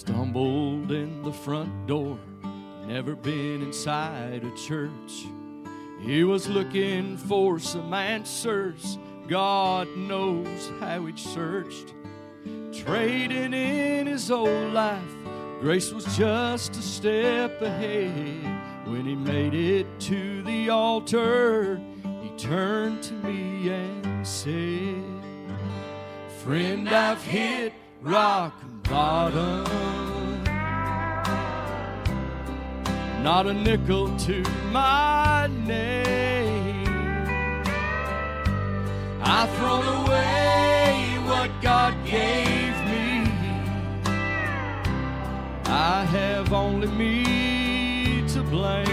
Stumbled in the front door, never been inside a church. He was looking for some answers. God knows how he searched. Trading in his old life, grace was just a step ahead. When he made it to the altar, he turned to me and said, Friend, I've hit rock bottom. Not a nickel to my name. I've thrown away what God gave me. I have only me to blame.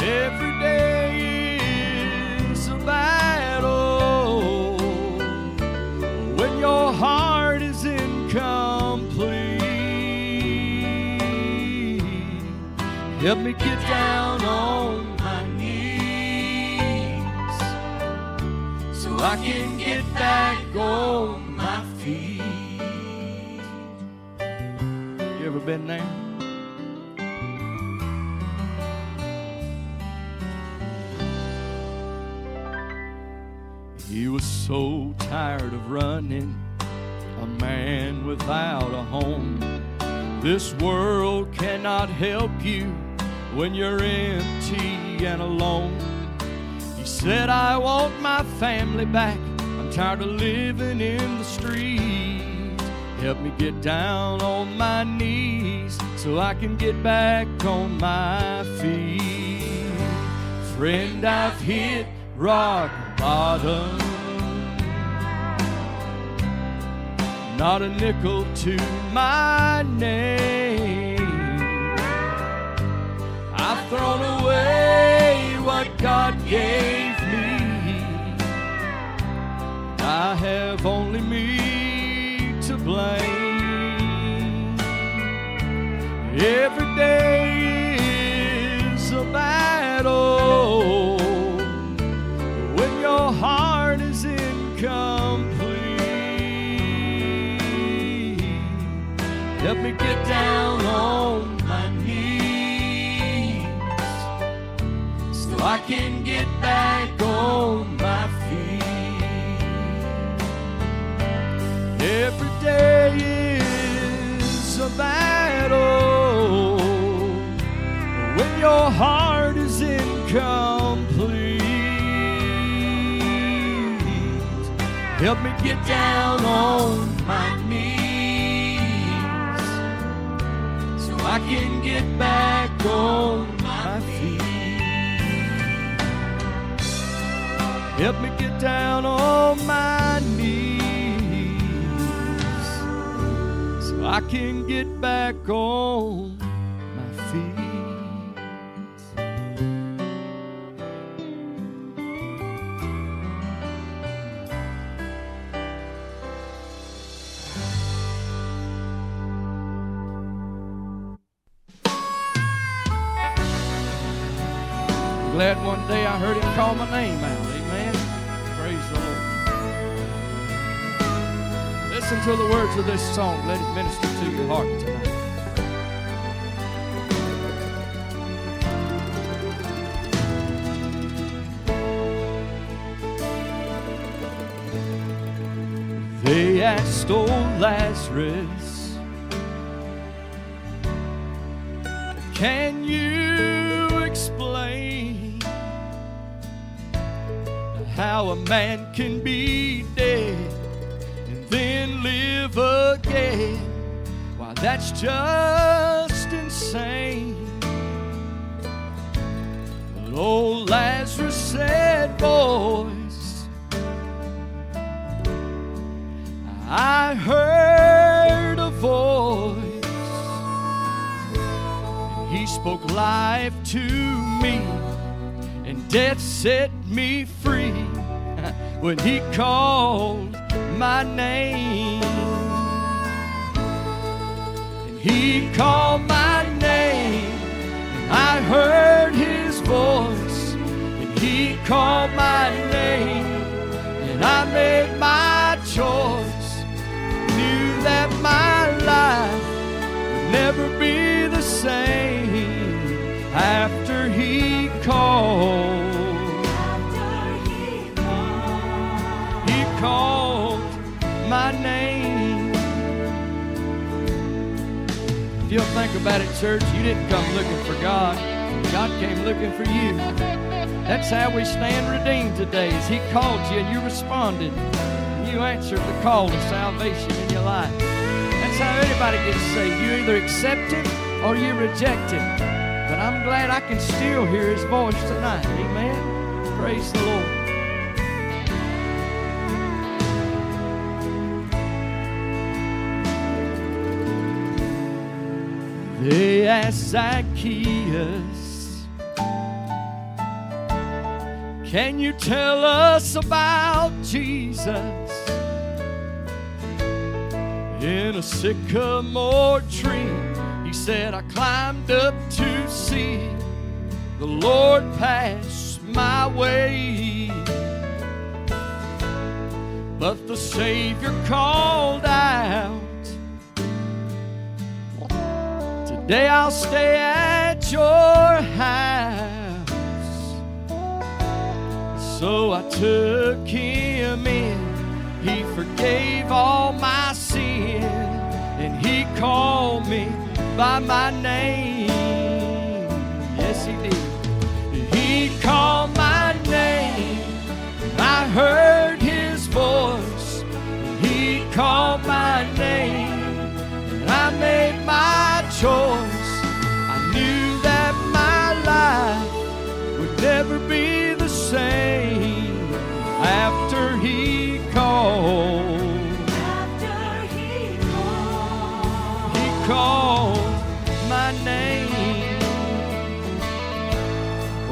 Every day is a battle Help me get down on my knees so I can get back on my feet. You ever been there? He was so tired of running, a man without a home. This world cannot help you when you're empty and alone. He said, I want my family back. I'm tired of living in the streets. Help me get down on my knees so I can get back on my feet. Friend, I've hit rock bottom. Not a nickel to my name. Thrown away what God gave me. I have only me to blame. Every day is a battle when your heart is incomplete. Help me get down on my knees I can get back on my feet. Every day is a battle when your heart is incomplete. Help me get down on my knees so I can get back on Help me get down on my knees so I can get back on my feet. Glad one day I heard him call my name out. To the words of this song. Let it minister to your heart tonight. They asked old Lazarus, Can you explain how a man can be again? Why, that's just insane. But old Lazarus said, Boys, I heard a voice. And he spoke life to me, and death set me free when he called my name. He called my name, and I heard his voice. And he called my name, and I made my choice. Knew that my life would never be the same after he called. After he called, he called my name. You'll think about it, church, you didn't come looking for God. God came looking for you. That's how we stand redeemed today, is He called you and you responded. And you answered the call to salvation in your life. That's how anybody gets saved. You either accept it or you reject it. But I'm glad I can still hear His voice tonight. Amen. Praise the Lord. They asked Zacchaeus, Can you tell us about Jesus? In a sycamore tree, he said, I climbed up to see the Lord pass my way. But the Savior called out, Today I'll stay at your house. So I took him in. He forgave all my sin, and he called me by my name. Yes, he did. He called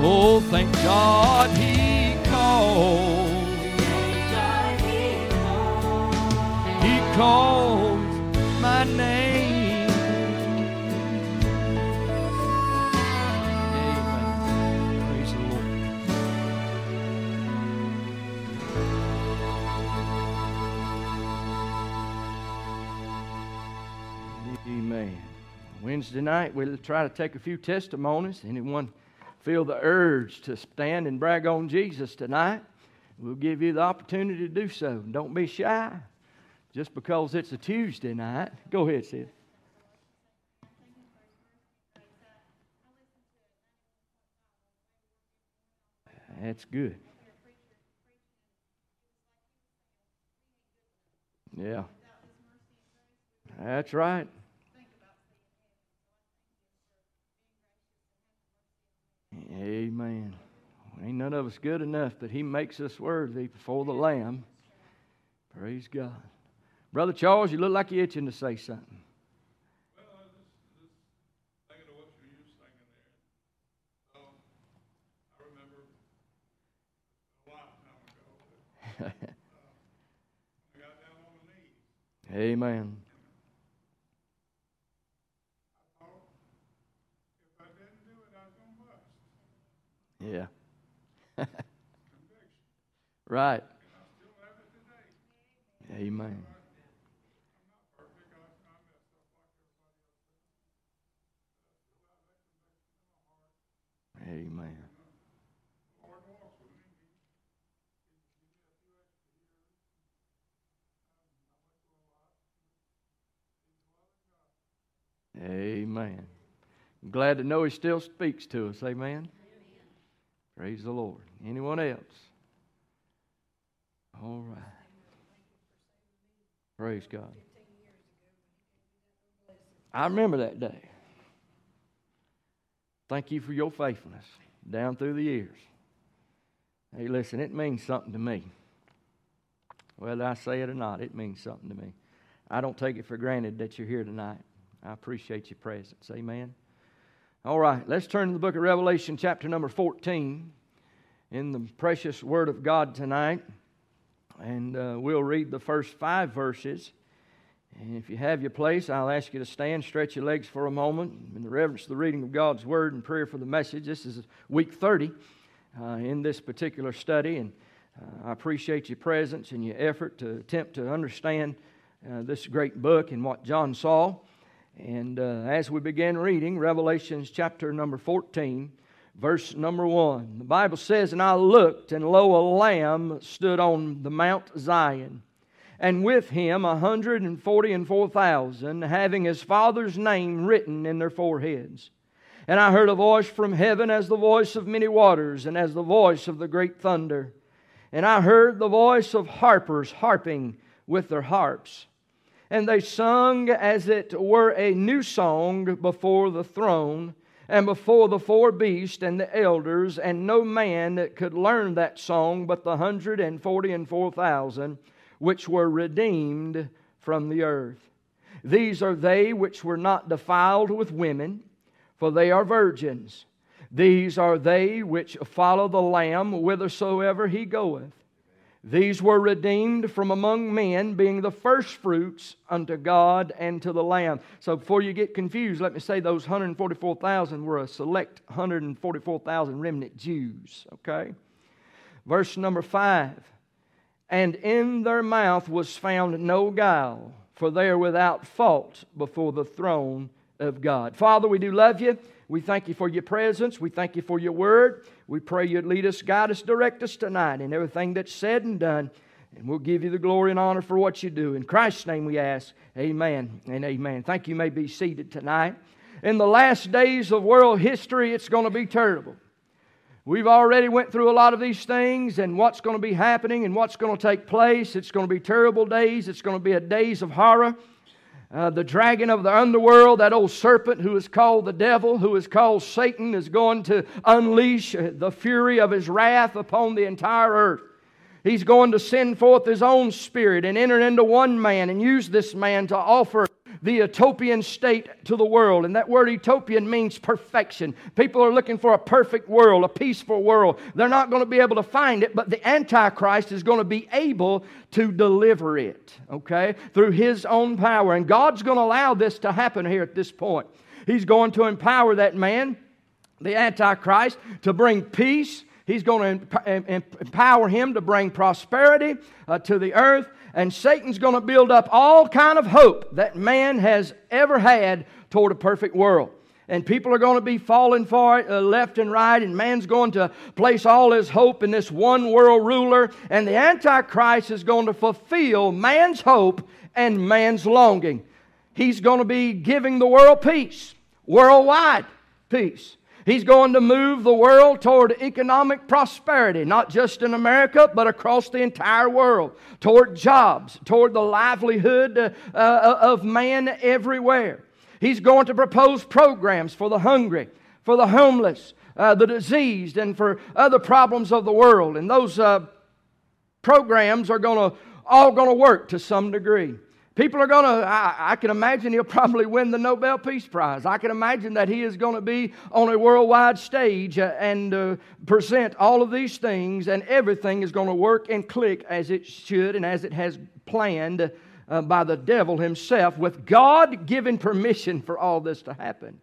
Oh, thank God he called. He called my name. Amen. Praise the Lord. Amen. Wednesday night, we'll try to take a few testimonies. Anyone feel the urge to stand and brag on Jesus tonight? We'll give you the opportunity to do so. Don't be shy just because it's a Tuesday night. Go ahead, Sid. That's good. Yeah. That's right. Amen. Ain't none of us good enough, but He makes us worthy before the Lamb. Praise God. Brother Charles, you look like you're itching to say something. Well, lot. He's a loving God. Amen. Glad to know He still speaks to us. Amen. Praise the Lord. Anyone else? All right. Praise God. I remember that day. Thank you for your faithfulness down through the years. Hey, listen, it means something to me. Whether I say it or not, it means something to me. I don't take it for granted that you're here tonight. I appreciate your presence. Amen. All right, let's turn to the book of Revelation, chapter number 14, in the precious Word of God tonight. And uh, we'll read the first five verses. And if you have your place, I'll ask you to stand, stretch your legs for a moment in the reverence of the reading of God's Word and prayer for the message. This is week 30 uh, in this particular study, and uh, I appreciate your presence and your effort to attempt to understand uh, this great book and what John saw. And uh, as we begin reading Revelations chapter number 14, verse number 1, the Bible says, And I looked, and lo, a lamb stood on the Mount Zion and with him a hundred and forty and four thousand, having his father's name written in their foreheads. And I heard a voice from heaven as the voice of many waters, and as the voice of the great thunder. And I heard the voice of harpers harping with their harps. And they sung as it were a new song before the throne and before the four beasts and the elders, and no man could learn that song but the hundred and forty and four thousand which were redeemed from the earth. These are they which were not defiled with women, for they are virgins. These are they which follow the Lamb whithersoever he goeth. These were redeemed from among men, being the firstfruits unto God and to the Lamb. So before you get confused, let me say those 144,000 were a select 144,000 remnant Jews, okay? Verse number 5 And in their mouth was found no guile, for they are without fault before the throne of God. Father, we do love you. We thank you for your presence. We thank you for your word. We pray you'd lead us, guide us, direct us tonight in everything that's said and done. And we'll give you the glory and honor for what you do. In Christ's name we ask, amen and amen. Thank you. may be seated tonight. In the last days of world history, it's going to be terrible. We've already went through a lot of these things and what's going to be happening and what's going to take place. It's going to be terrible days. It's going to be a days of horror. Uh, the dragon of the underworld, that old serpent who is called the devil, who is called Satan, is going to unleash uh, the fury of his wrath upon the entire earth. He's going to send forth his own spirit and enter into one man and use this man to offer the utopian state to the world. And that word utopian means perfection. People are looking for a perfect world, a peaceful world. They're not going to be able to find it, but the Antichrist is going to be able to deliver it, okay, through his own power. And God's going to allow this to happen here at this point. He's going to empower that man, the Antichrist, to bring peace. He's going to empower him to bring prosperity uh, to the earth and Satan's going to build up all kind of hope that man has ever had toward a perfect world. And people are going to be falling for it uh, left and right, and man's going to place all his hope in this one world ruler. And the Antichrist is going to fulfill man's hope and man's longing. He's going to be giving the world peace, worldwide peace. He's going to move the world toward economic prosperity, not just in America, but across the entire world, toward jobs, toward the livelihood uh, uh, of man everywhere. He's going to propose programs for the hungry, for the homeless, uh, the diseased, and for other problems of the world. And those uh, programs are going to all going to work to some degree. People are going to, I, can imagine he'll probably win the Nobel Peace Prize. I can imagine that he is going to be on a worldwide stage uh, and uh, present all of these things, and everything is going to work and click as it should and as it has planned uh, by the devil himself, with God given permission for all this to happen.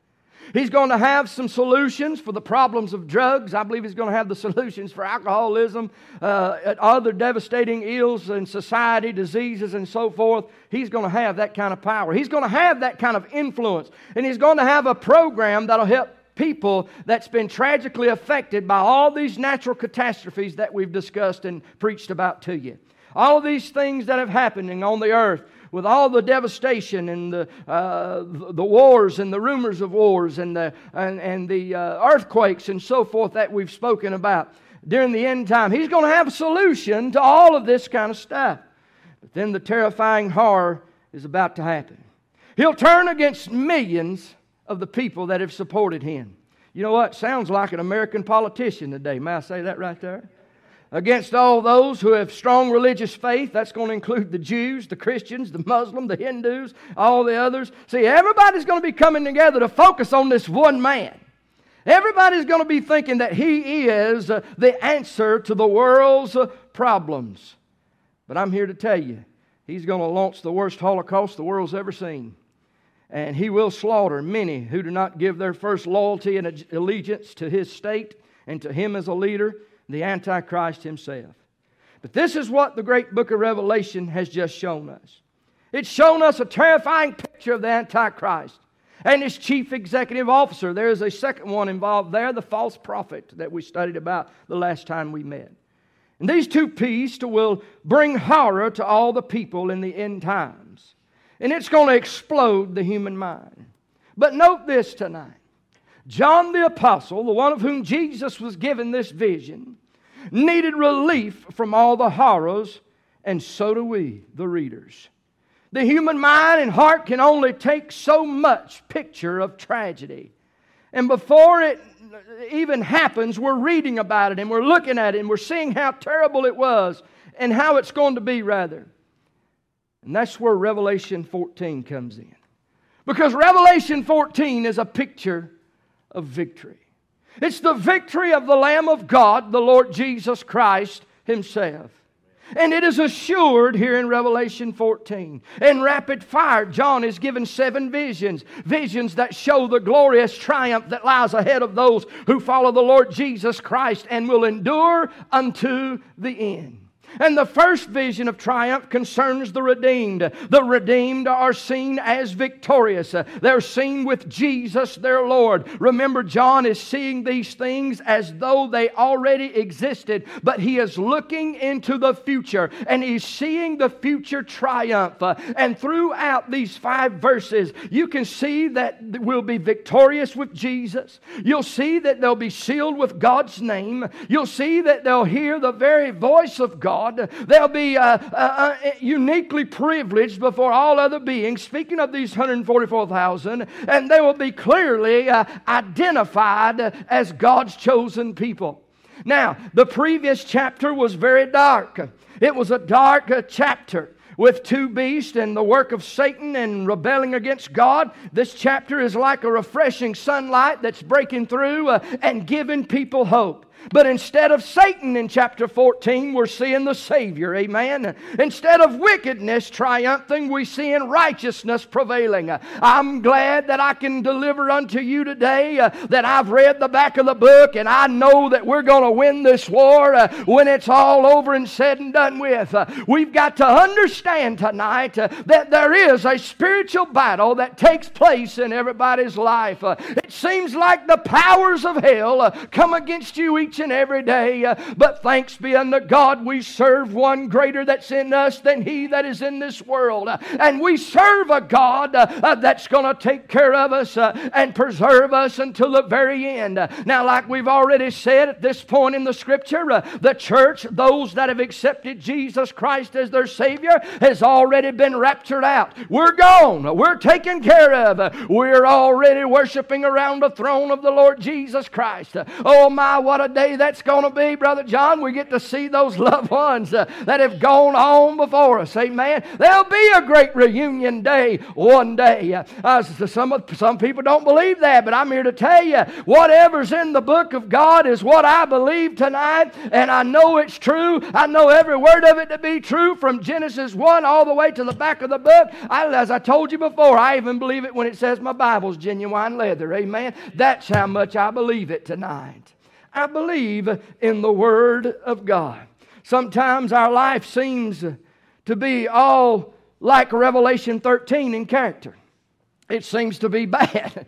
He's going to have some solutions for the problems of drugs. I believe he's going to have the solutions for alcoholism, uh, other devastating ills in society, diseases, and so forth. He's going to have that kind of power. He's going to have that kind of influence. And he's going to have a program that'll help people that's been tragically affected by all these natural catastrophes that we've discussed and preached about to you. All of these things that have happened on the earth with all the devastation and the, uh, the wars and the rumors of wars and the, and, and the uh, earthquakes and so forth that we've spoken about during the end time. He's going to have a solution to all of this kind of stuff. But then the terrifying horror is about to happen. He'll turn against millions of the people that have supported him. You know what? Sounds like an American politician today. May I say that right there? Against all those who have strong religious faith. That's going to include the Jews, the Christians, the Muslims, the Hindus, all the others. See, everybody's going to be coming together to focus on this one man. Everybody's going to be thinking that he is uh, the answer to the world's uh, problems. But I'm here to tell you, he's going to launch the worst Holocaust the world's ever seen. And he will slaughter many who do not give their first loyalty and allegiance to his state and to him as a leader the Antichrist himself. But this is what the great book of Revelation has just shown us. It's shown us a terrifying picture of the Antichrist and his chief executive officer. There is a second one involved there, the false prophet that we studied about the last time we met. And these two beasts will bring horror to all the people in the end times. And it's going to explode the human mind. But note this tonight John the Apostle, the one of whom Jesus was given this vision, needed relief from all the horrors, and so do we, the readers. The human mind and heart can only take so much picture of tragedy. And before it even happens, we're reading about it and we're looking at it and we're seeing how terrible it was and how it's going to be, rather. And that's where Revelation 14 comes in. Because Revelation 14 is a picture of victory. It's the victory of the Lamb of God, the Lord Jesus Christ Himself. And it is assured here in Revelation 14. In rapid fire, John is given seven visions. Visions that show the glorious triumph that lies ahead of those who follow the Lord Jesus Christ and will endure unto the end. And the first vision of triumph concerns the redeemed. The redeemed are seen as victorious. They're seen with Jesus, their Lord. Remember, John is seeing these things as though they already existed, but he is looking into the future and he's seeing the future triumph. And throughout these five verses, you can see that we'll be victorious with Jesus. You'll see that they'll be sealed with God's name. You'll see that they'll hear the very voice of God. God. They'll be uh, uh, uh, uniquely privileged before all other beings, speaking of these 144,000, and they will be clearly uh, identified as God's chosen people. Now, the previous chapter was very dark. It was a dark uh, chapter with two beasts and the work of Satan and rebelling against God. This chapter is like a refreshing sunlight that's breaking through uh, and giving people hope. But instead of Satan in chapter 14, we're seeing the Savior. Amen. Instead of wickedness triumphing, we see in righteousness prevailing. I'm glad that I can deliver unto you today uh, that I've read the back of the book and I know that we're going to win this war uh, when it's all over and said and done with. Uh, we've got to understand tonight uh, that there is a spiritual battle that takes place in everybody's life. Uh, it seems like the powers of hell uh, come against you each and every day. Uh, But thanks be unto God, we serve one greater that's in us than he that is in this world. Uh, And we serve a God uh, that's going to take care of us and preserve us until the very end. Now, like we've already said at this point in the scripture, the church, those that have accepted Jesus Christ as their Savior, has already been raptured out. We're gone. We're taken care of. We're already worshiping around the throne of the Lord Jesus Christ. Oh my, what a day that's going to be, Brother John. We get to see those loved ones uh, that have gone on before us. Amen. There'll be a great reunion day one day. Uh, some, some people don't believe that, but I'm here to tell you whatever's in the book of God is what I believe tonight, and I know it's true. I know every word of it to be true from Genesis 1 all the way to the back of the book. I, as I told you before, I even believe it when it says my Bible's genuine leather. Amen. That's how much I believe it tonight. I believe in the Word of God. Sometimes our life seems to be all like Revelation 13 in character. It seems to be bad.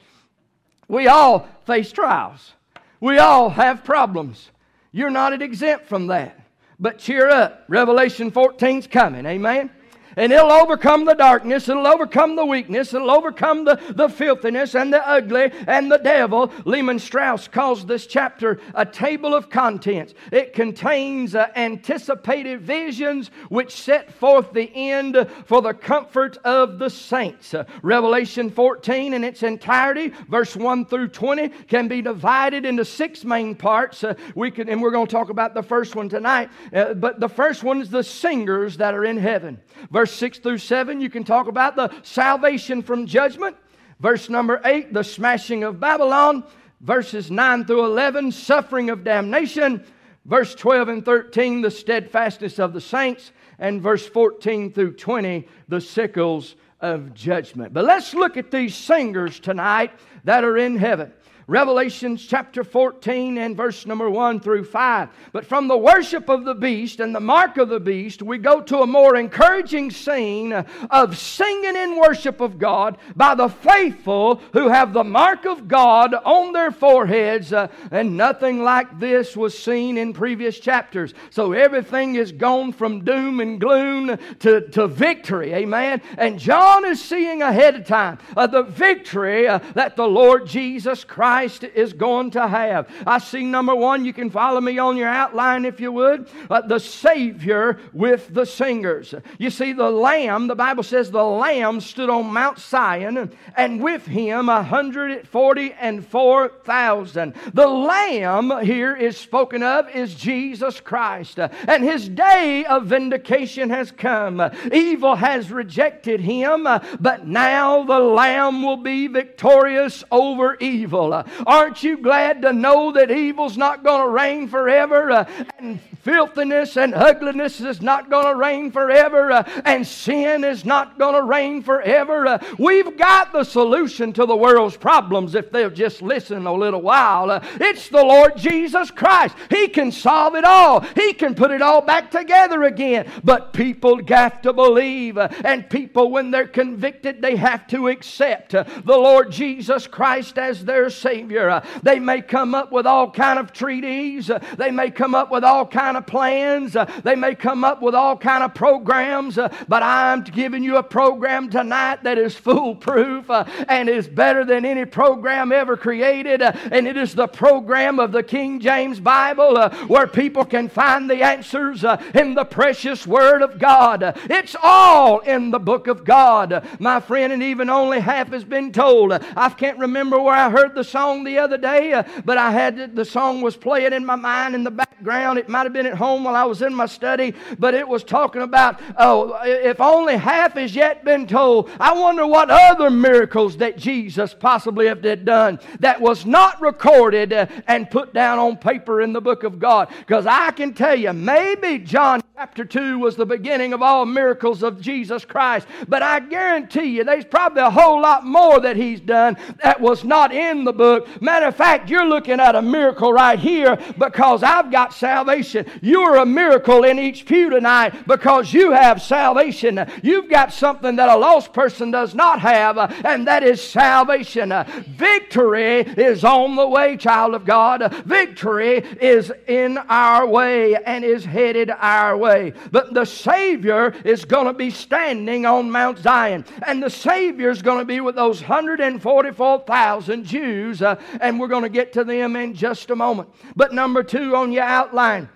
We all face trials. We all have problems. You're not exempt from that. But cheer up. Revelation 14's coming. Amen. And it'll overcome the darkness, it'll overcome the weakness, it'll overcome the, the filthiness and the ugly and the devil. Lehman Strauss calls this chapter a table of contents. It contains uh, anticipated visions which set forth the end for the comfort of the saints. Uh, Revelation 14 in its entirety, verse 1 through 20, can be divided into six main parts. Uh, we can, and we're going to talk about the first one tonight. Uh, but the first one is the singers that are in heaven. Verse 6 through 7, you can talk about the salvation from judgment. Verse number 8, the smashing of Babylon. Verses 9 through 11, suffering of damnation. Verse 12 and 13, the steadfastness of the saints. And verse 14 through 20, the sickles of judgment. But let's look at these singers tonight that are in heaven. Revelation chapter 14 and verse number 1 through 5. But from the worship of the beast and the mark of the beast, we go to a more encouraging scene of singing in worship of God by the faithful who have the mark of God on their foreheads. uh, and nothing like this was seen in previous chapters. So everything is gone from doom and gloom to, to victory. Amen. And John is seeing ahead of time uh, the victory uh, that the Lord Jesus Christ is going to have. I see number one, you can follow me on your outline if you would. Uh, the Savior with the singers. You see, the Lamb, the Bible says the Lamb stood on Mount Zion, and with him a hundred forty and four thousand. The Lamb here is spoken of is Jesus Christ, and his day of vindication has come. Evil has rejected him, but now the Lamb will be victorious over evil. Aren't you glad to know that evil's not going to reign forever, uh, and filthiness and ugliness is not going to reign forever, uh, and sin is not going to reign forever? Uh, we've got the solution to the world's problems if they'll just listen a little while. Uh, it's the Lord Jesus Christ. He can solve it all, He can put it all back together again. But people have to believe, uh, and people, when they're convicted, they have to accept uh, the Lord Jesus Christ as their Savior. Uh, They may come up with all kind of treaties. uh, They may come up with all kind of plans. uh, They may come up with all kind of programs. But I'm giving you a program tonight that is foolproof and is better than any program ever created. And it is the program of the King James Bible where people can find the answers in the precious Word of God. It's all in the book of God, my friend, and even only half has been told. I can't remember where I heard the song the other day, uh, but I had the song was playing in my mind in the background. It might have been at home while I was in my study, but it was talking about, oh, if only half has yet been told. I wonder what other miracles that Jesus possibly have done that was not recorded uh, and put down on paper in the book of God. Because I can tell you, maybe John chapter 2 was the beginning of all miracles of Jesus Christ, but I guarantee you there's probably a whole lot more that he's done that was not in the book. Matter of fact, you're looking at a miracle right here because I've got salvation. You're a miracle in each pew tonight because you have salvation. You've got something that a lost person does not have, uh, and that is salvation. Uh, Victory is on the way, child of God. Victory is in our way and is headed our way. But the Savior is going to be standing on Mount Zion, and the Savior is going to be with those 144,000 Jews, uh, and we're going to get to them in just a moment. But number two on your outline,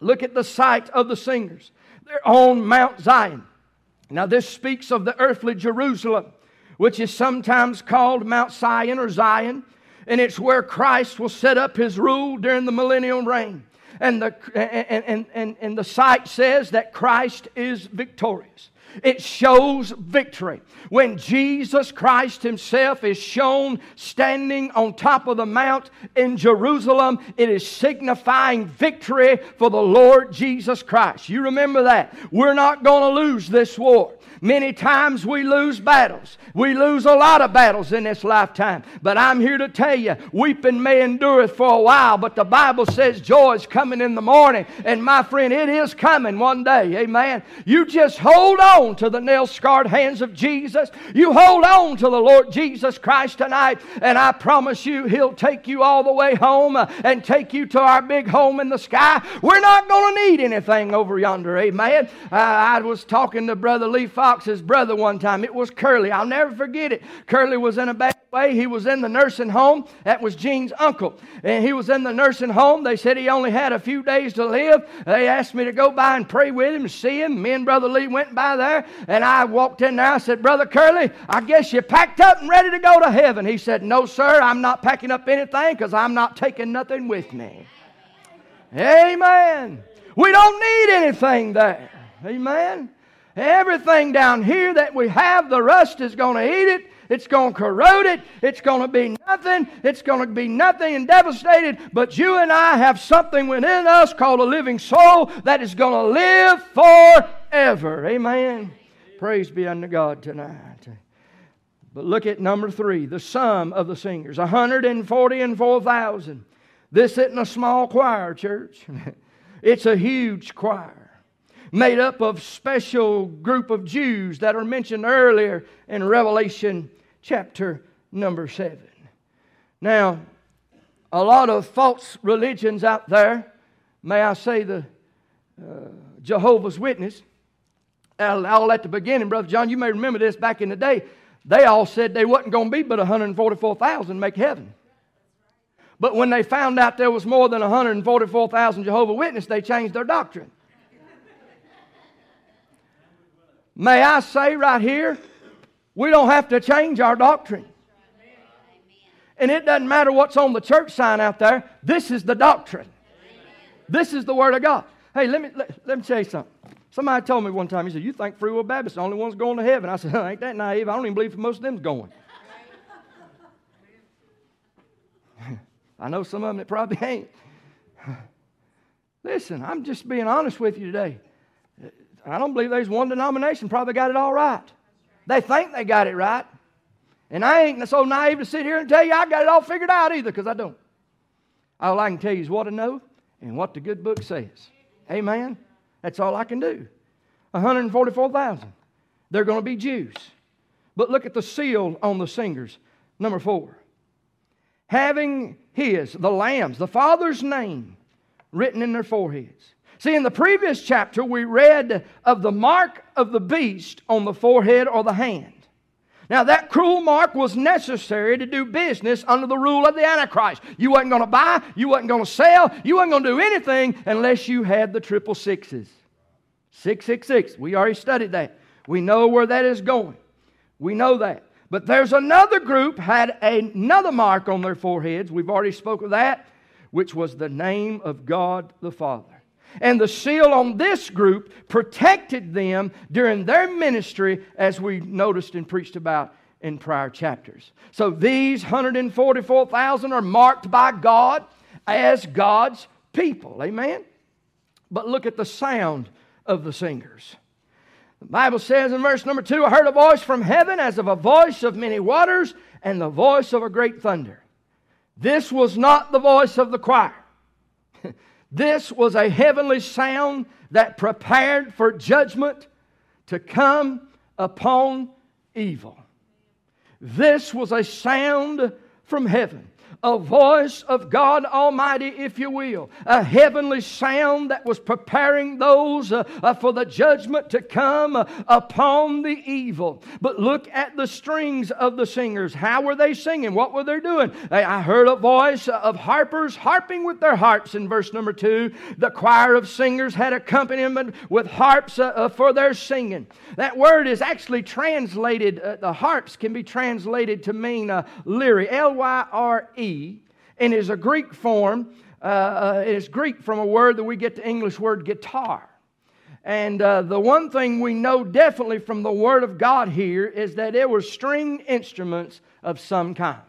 look at the site of the singers. They're on Mount Zion. Now, this speaks of the earthly Jerusalem, which is sometimes called Mount Zion or Zion, and it's where Christ will set up his rule during the millennial reign. And the, and, and, and, and the site says that Christ is victorious. It shows victory. When Jesus Christ Himself is shown standing on top of the mount in Jerusalem, it is signifying victory for the Lord Jesus Christ. You remember that. We're not going to lose this war. Many times we lose battles. We lose a lot of battles in this lifetime. But I'm here to tell you, weeping may endureth for a while, but the Bible says joy is coming in the morning. And my friend, it is coming one day. Amen. You just hold on to the nail scarred hands of Jesus. You hold on to the Lord Jesus Christ tonight. And I promise you, He'll take you all the way home and take you to our big home in the sky. We're not going to need anything over yonder. Amen. Uh, I was talking to Brother Lee Fox's brother one time. It was Curly. I'll never forget it. Curly was in a bad way. He was in the nursing home. That was Gene's uncle. And he was in the nursing home. They said he only had a few days to live. They asked me to go by and pray with him see him. Me and Brother Lee went by there. And I walked in there. I said, Brother Curly, I guess you packed up and ready to go to heaven. He said, No, sir. I'm not packing up anything because I'm not taking nothing with me. Amen. We don't need anything there. Amen. Everything down here that we have, the rust is going to eat it. It's going to corrode it. It's going to be nothing. It's going to be nothing and devastated. But you and I have something within us called a living soul that is going to live forever. Amen. Praise be unto God tonight. But look at number three the sum of the singers 140 and 4,000. This isn't a small choir, church. it's a huge choir made up of special group of Jews that are mentioned earlier in Revelation chapter number 7. Now, a lot of false religions out there, may I say the uh, Jehovah's Witness, all at the beginning, Brother John, you may remember this back in the day, they all said they wasn't going to be but 144,000 make heaven. But when they found out there was more than 144,000 Jehovah Witnesses, they changed their doctrine. May I say right here, we don't have to change our doctrine. And it doesn't matter what's on the church sign out there, this is the doctrine. This is the Word of God. Hey, let me, let, let me tell you something. Somebody told me one time, he said, You think Free Will Baptist the only ones going to heaven? I said, Ain't that naive? I don't even believe most of them's going. I know some of them that probably ain't. Listen, I'm just being honest with you today. I don't believe there's one denomination probably got it all right. They think they got it right. And I ain't so naive to sit here and tell you I got it all figured out either, because I don't. All I can tell you is what I know and what the good book says. Amen? That's all I can do. 144,000. They're going to be Jews. But look at the seal on the singers. Number four. Having his, the Lamb's, the Father's name written in their foreheads. See, in the previous chapter, we read of the mark of the beast on the forehead or the hand. Now, that cruel mark was necessary to do business under the rule of the Antichrist. You wasn't going to buy, you wasn't going to sell, you wasn't going to do anything unless you had the triple sixes. 666. We already studied that. We know where that is going. We know that. But there's another group had another mark on their foreheads. We've already spoke of that, which was the name of God the Father. And the seal on this group protected them during their ministry, as we noticed and preached about in prior chapters. So these 144,000 are marked by God as God's people. Amen? But look at the sound of the singers. The Bible says in verse number two, I heard a voice from heaven as of a voice of many waters and the voice of a great thunder. This was not the voice of the choir. This was a heavenly sound that prepared for judgment to come upon evil. This was a sound from heaven a voice of God Almighty, if you will, a heavenly sound that was preparing those uh, uh, for the judgment to come uh, upon the evil. But look at the strings of the singers. How were they singing? What were they doing? I heard a voice of harpers harping with their harps in verse number two. The choir of singers had accompaniment with harps uh, uh, for their singing. That word is actually translated, uh, the harps can be translated to mean lyre, L Y R E and is a Greek form. Uh, uh, it is Greek from a word that we get the English word guitar. And uh, the one thing we know definitely from the Word of God here is that it was stringed instruments of some kind.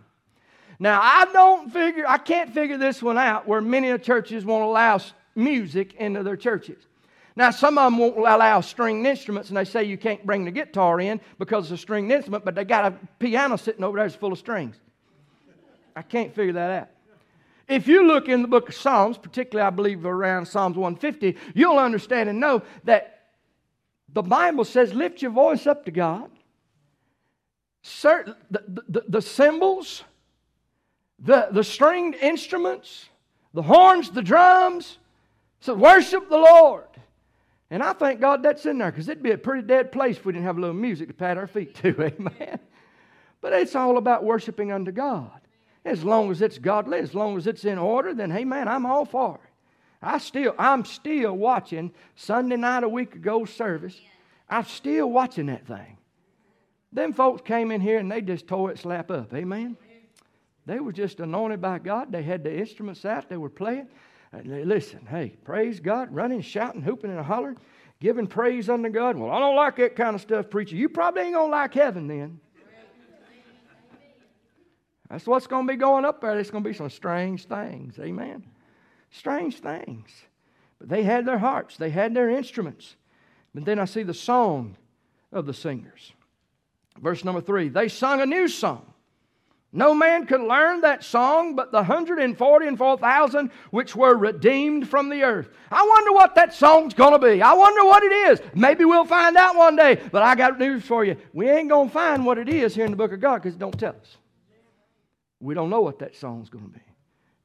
Now, I don't figure, I can't figure this one out where many churches won't allow music into their churches. Now, some of them won't allow stringed instruments, and they say you can't bring the guitar in because it's a stringed instrument, but they got a piano sitting over there that's full of strings. I can't figure that out. If you look in the book of Psalms, particularly I believe around Psalms 150, you'll understand and know that the Bible says, lift your voice up to God. Certain, the, the, the cymbals, the, the stringed instruments, the horns, the drums, so worship the Lord. And I thank God that's in there because it'd be a pretty dead place if we didn't have a little music to pat our feet to. Amen. But it's all about worshiping unto God. As long as it's godly, as long as it's in order, then hey man, I'm all for it. I still, I'm still watching Sunday night a week ago service. I'm still watching that thing. Them folks came in here and they just tore it slap up. Amen. They were just anointed by God. They had the instruments out. They were playing. Uh, listen, hey, praise God, running, shouting, hooping, and hollering, giving praise unto God. Well, I don't like that kind of stuff, preacher. You probably ain't gonna like heaven then. That's what's going to be going up there. There's going to be some strange things. Amen. Strange things. But they had their harps, they had their instruments. But then I see the song of the singers. Verse number three they sung a new song. No man could learn that song but the 144,000 which were redeemed from the earth. I wonder what that song's going to be. I wonder what it is. Maybe we'll find out one day. But I got news for you. We ain't going to find what it is here in the book of God because it don't tell us. We don't know what that song's going to be.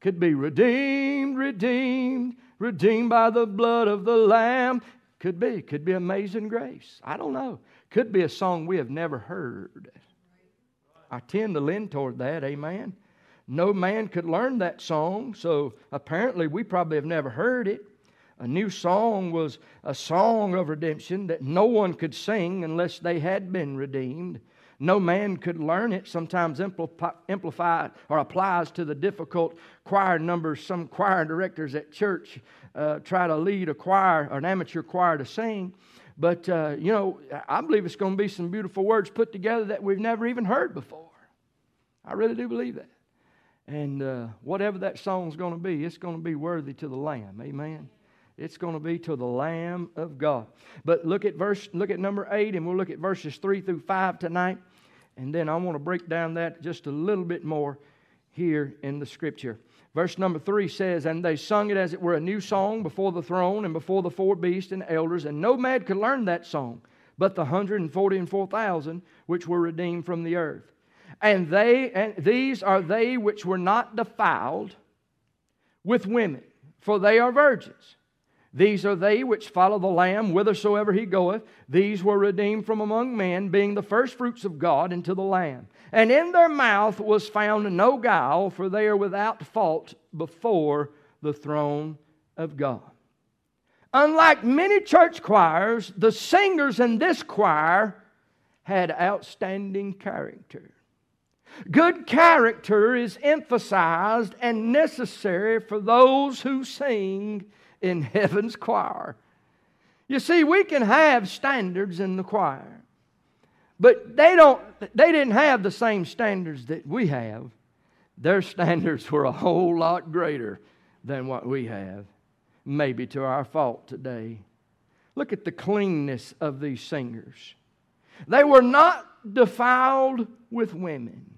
Could be redeemed, redeemed, redeemed by the blood of the Lamb. Could be. Could be amazing grace. I don't know. Could be a song we have never heard. I tend to lean toward that, amen. No man could learn that song, so apparently we probably have never heard it. A new song was a song of redemption that no one could sing unless they had been redeemed. No man could learn it. Sometimes amplify or applies to the difficult choir numbers. Some choir directors at church uh, try to lead a choir, an amateur choir, to sing. But, uh, you know, I believe it's going to be some beautiful words put together that we've never even heard before. I really do believe that. And uh, whatever that song's going to be, it's going to be worthy to the Lamb. Amen. It's going to be to the Lamb of God. But look at verse, look at number eight, and we'll look at verses three through five tonight. And then I want to break down that just a little bit more here in the scripture. Verse number three says, And they sung it as it were a new song before the throne and before the four beasts and elders, and no man could learn that song but the hundred and forty and four thousand which were redeemed from the earth. And they and these are they which were not defiled with women, for they are virgins. These are they which follow the Lamb whithersoever he goeth. These were redeemed from among men, being the firstfruits of God unto the Lamb. And in their mouth was found no guile, for they are without fault before the throne of God. Unlike many church choirs, the singers in this choir had outstanding character. Good character is emphasized and necessary for those who sing in heaven's choir. You see, we can have standards in the choir. But they don't they didn't have the same standards that we have. Their standards were a whole lot greater than what we have. Maybe to our fault today. Look at the cleanness of these singers. They were not defiled with women.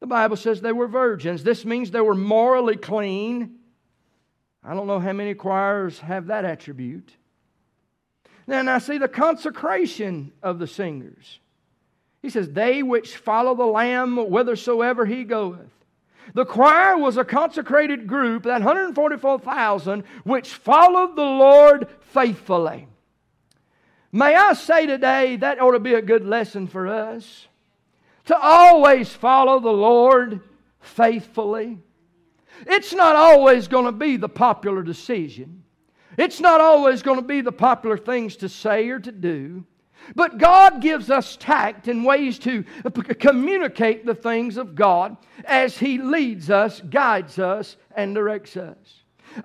The Bible says they were virgins. This means they were morally clean. I don't know how many choirs have that attribute. Then I see the consecration of the singers. He says, They which follow the Lamb whithersoever he goeth. The choir was a consecrated group, that 144,000, which followed the Lord faithfully. May I say today, that ought to be a good lesson for us. To always follow the Lord faithfully. It's not always going to be the popular decision. It's not always going to be the popular things to say or to do. But God gives us tact and ways to communicate the things of God as He leads us, guides us, and directs us.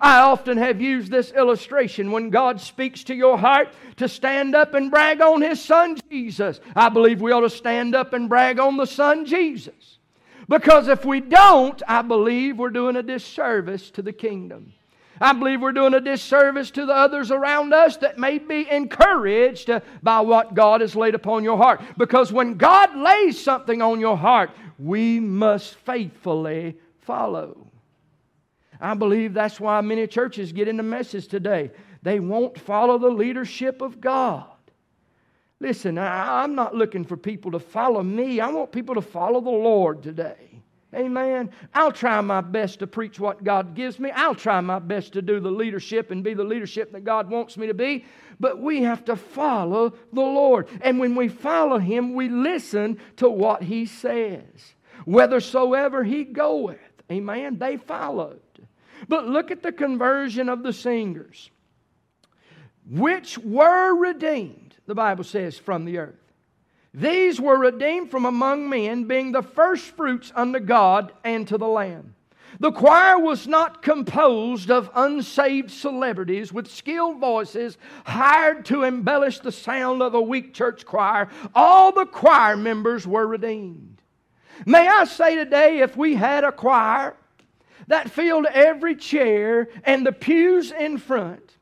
I often have used this illustration when God speaks to your heart to stand up and brag on His Son Jesus. I believe we ought to stand up and brag on the Son Jesus. Because if we don't, I believe we're doing a disservice to the kingdom. I believe we're doing a disservice to the others around us that may be encouraged uh, by what God has laid upon your heart. Because when God lays something on your heart, we must faithfully follow. I believe that's why many churches get in the today. They won't follow the leadership of God. Listen, I'm not looking for people to follow me. I want people to follow the Lord today. Amen. I'll try my best to preach what God gives me. I'll try my best to do the leadership and be the leadership that God wants me to be. But we have to follow the Lord. And when we follow Him, we listen to what He says. Whithersoever He goeth. Amen. They followed. But look at the conversion of the singers, which were redeemed, the Bible says, from the earth. These were redeemed from among men, being the firstfruits unto God and to the Lamb. The choir was not composed of unsaved celebrities with skilled voices hired to embellish the sound of a weak church choir. All the choir members were redeemed. May I say today, if we had a choir that filled every chair and the pews in front,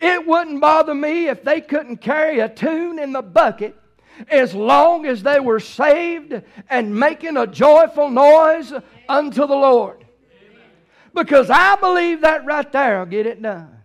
it wouldn't bother me if they couldn't carry a tune in the bucket as long as they were saved and making a joyful noise unto the Lord. Because I believe that right there will get it done.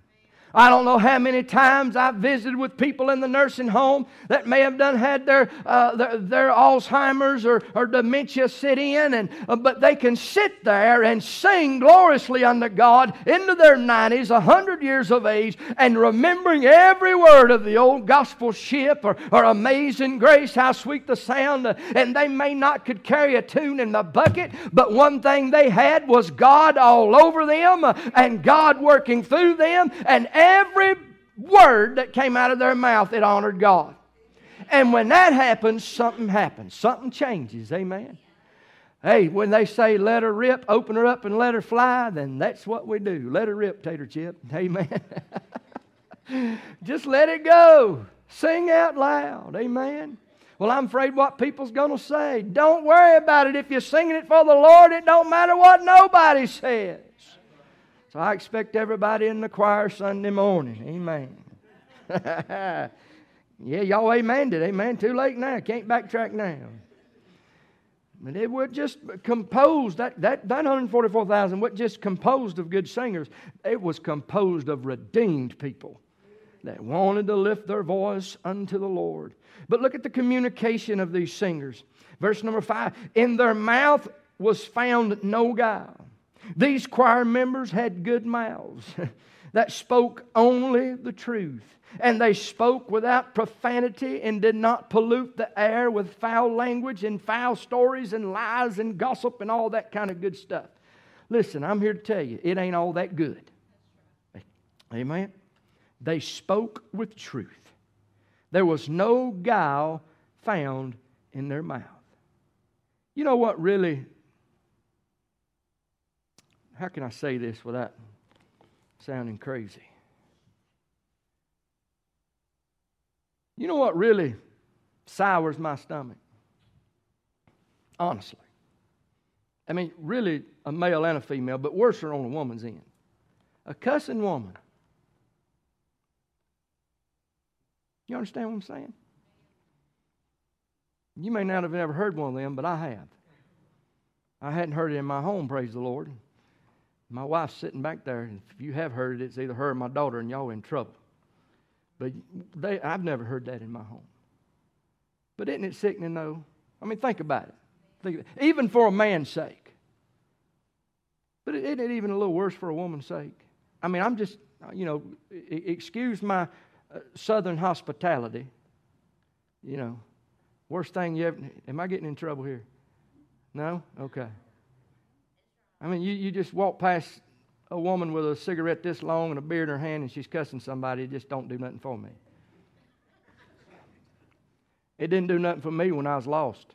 I don't know how many times I've visited with people in the nursing home that may have done had their, uh, their, their, Alzheimer's or, or dementia sit in, and, uh, but they can sit there and sing gloriously unto God into their 90s, 100 years of age, and remembering every word of the old gospel ship or, or Amazing Grace, how sweet the sound. Uh, and they may not could carry a tune in the bucket, but one thing they had was God all over them uh, and God working through them and every word that came out of their mouth, it honored God. And when that happens, something happens. Something changes. Amen. Hey, when they say let her rip, open her up and let her fly, then that's what we do. Let her rip, Tater Chip. Amen. Just let it go. Sing out loud. Amen. Well, I'm afraid what people's going to say. Don't worry about it. If you're singing it for the Lord, it don't matter what nobody says. So I expect everybody in the choir Sunday morning. Amen. yeah, y'all amen it. Amen. Too late now. Can't backtrack now. But it was just composed, that, that, that 144,000 was just composed of good singers. It was composed of redeemed people that wanted to lift their voice unto the Lord. But look at the communication of these singers. Verse number five In their mouth was found no guile. These choir members had good mouths that spoke only the truth. And they spoke without profanity and did not pollute the air with foul language and foul stories and lies and gossip and all that kind of good stuff. Listen, I'm here to tell you, it ain't all that good. Amen? They spoke with truth. There was no guile found in their mouth. You know what really how can I say this without sounding crazy? You know what really sours my stomach? Honestly. I mean, really, a male and a female, but worse are on a woman's end. A cussing woman. You understand what I'm saying? You may not have ever heard one of them, but I have. I hadn't heard it in my home, praise the Lord. My wife's sitting back there, and if you have heard it, it's either her or my daughter, and y'all in trouble. But they, I've never heard that in my home. But isn't it sickening, though? I mean, think about it. Think about it. Even for a man's sake. But isn't it even a little worse for a woman's sake? I mean, I'm just, you know, excuse my uh, southern hospitality. You know, worst thing you ever. Am I getting in trouble here? No? Okay. I mean, you, you just walk past a woman with a cigarette this long and a beer in her hand and she's cussing somebody, it just don't do nothing for me. It didn't do nothing for me when I was lost.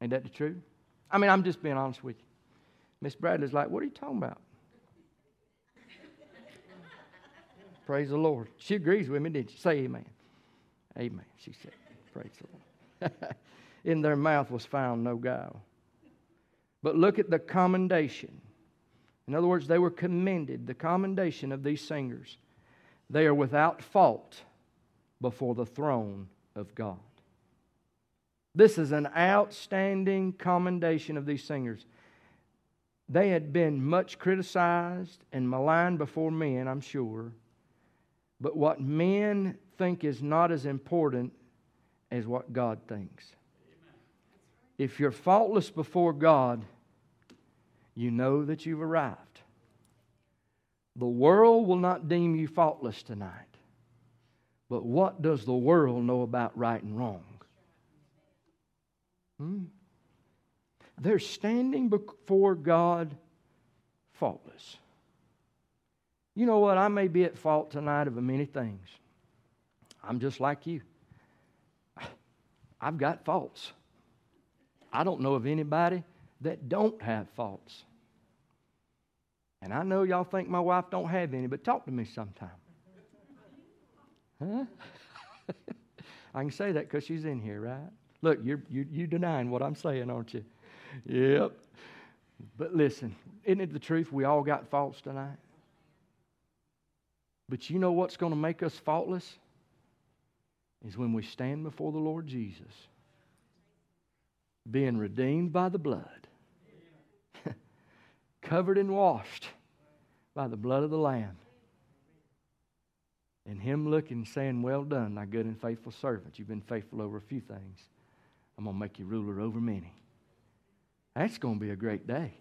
Ain't that the truth? I mean, I'm just being honest with you. Miss Bradley's like, What are you talking about? Praise the Lord. She agrees with me, didn't she? Say amen. Amen, she said. Praise the Lord. In their mouth was found no guile. But look at the commendation. In other words, they were commended, the commendation of these singers. They are without fault before the throne of God. This is an outstanding commendation of these singers. They had been much criticized and maligned before men, I'm sure. But what men think is not as important as what God thinks. If you're faultless before God, you know that you've arrived. The world will not deem you faultless tonight. But what does the world know about right and wrong? Hmm? They're standing before God faultless. You know what? I may be at fault tonight of many things. I'm just like you. I've got faults. I don't know of anybody that don't have faults. And I know y'all think my wife don't have any, but talk to me sometime. Huh? I can say that because she's in here, right? Look, you're you, you denying what I'm saying, aren't you? Yep. But listen, isn't it the truth? We all got faults tonight. But you know what's going to make us faultless? is when we stand before the Lord Jesus, being redeemed by the blood, covered and washed by the blood of the Lamb. And Him looking saying, Well done, thy good and faithful servant. You've been faithful over a few things. I'm going to make you ruler over many. That's going to be a great day.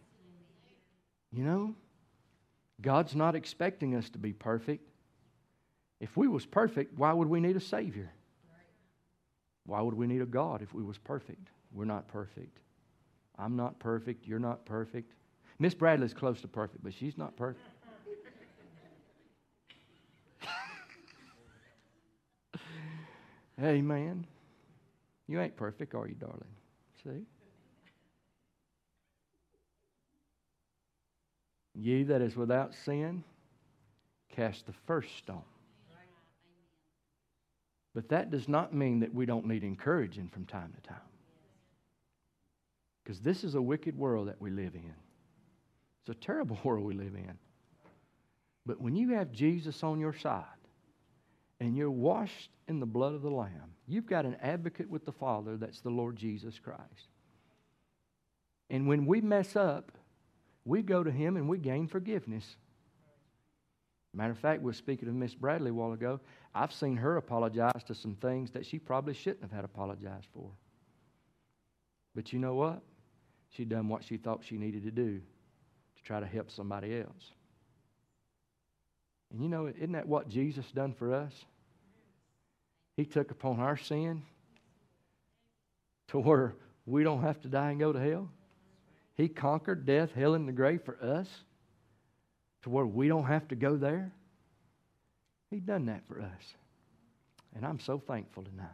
You know, God's not expecting us to be perfect. If we was perfect, why would we need a Savior? Why would we need a God if we was perfect? We're not perfect. I'm not perfect. You're not perfect. Miss Bradley's close to perfect, but she's not perfect. Amen. You ain't perfect, are you, darling? See? Ye that is without sin, cast the first stone. But that does not mean that we don't need encouraging from time to time. Because this is a wicked world that we live in. It's a terrible world we live in. But when you have Jesus on your side and you're washed in the blood of the Lamb, you've got an advocate with the Father that's the Lord Jesus Christ. And when we mess up, we go to Him and we gain forgiveness. Matter of fact, we were speaking of Miss Bradley a while ago. I've seen her apologize to some things that she probably shouldn't have had apologized for. But you know what? She done what she thought she needed to do to try to help somebody else. And you know, isn't that what Jesus done for us? He took upon our sin to where we don't have to die and go to hell. He conquered death, hell, and the grave for us to where we don't have to go there. He done that for us. And I'm so thankful tonight.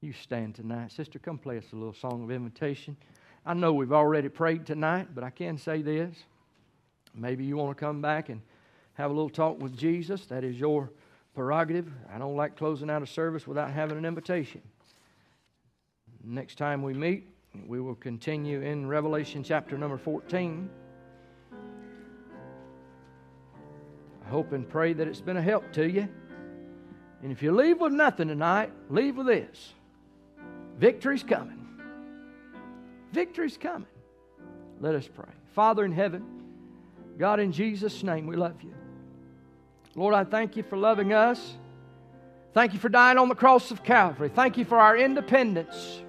You stand tonight. Sister, come play us a little song of invitation. I know we've already prayed tonight, but I can say this. Maybe you want to come back and have a little talk with Jesus. That is your prerogative. I don't like closing out a service without having an invitation. Next time we meet, we will continue in Revelation chapter number 14. I hope and pray that it's been a help to you. And if you leave with nothing tonight, leave with this victory's coming. Victory's coming. Let us pray. Father in heaven, God, in Jesus' name, we love you. Lord, I thank you for loving us. Thank you for dying on the cross of Calvary. Thank you for our independence.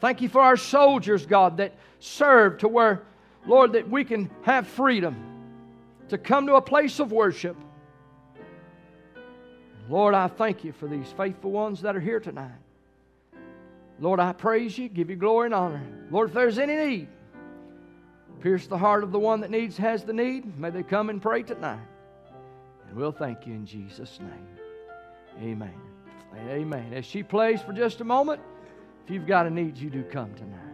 Thank you for our soldiers, God, that serve to where, Lord, that we can have freedom to come to a place of worship. Lord, I thank you for these faithful ones that are here tonight. Lord, I praise you, give you glory and honor. Lord, if there's any need, pierce the heart of the one that needs has the need. May they come and pray tonight. And we'll thank you in Jesus' name. Amen. Amen. As she plays for just a moment, if you've got a need, you do come tonight.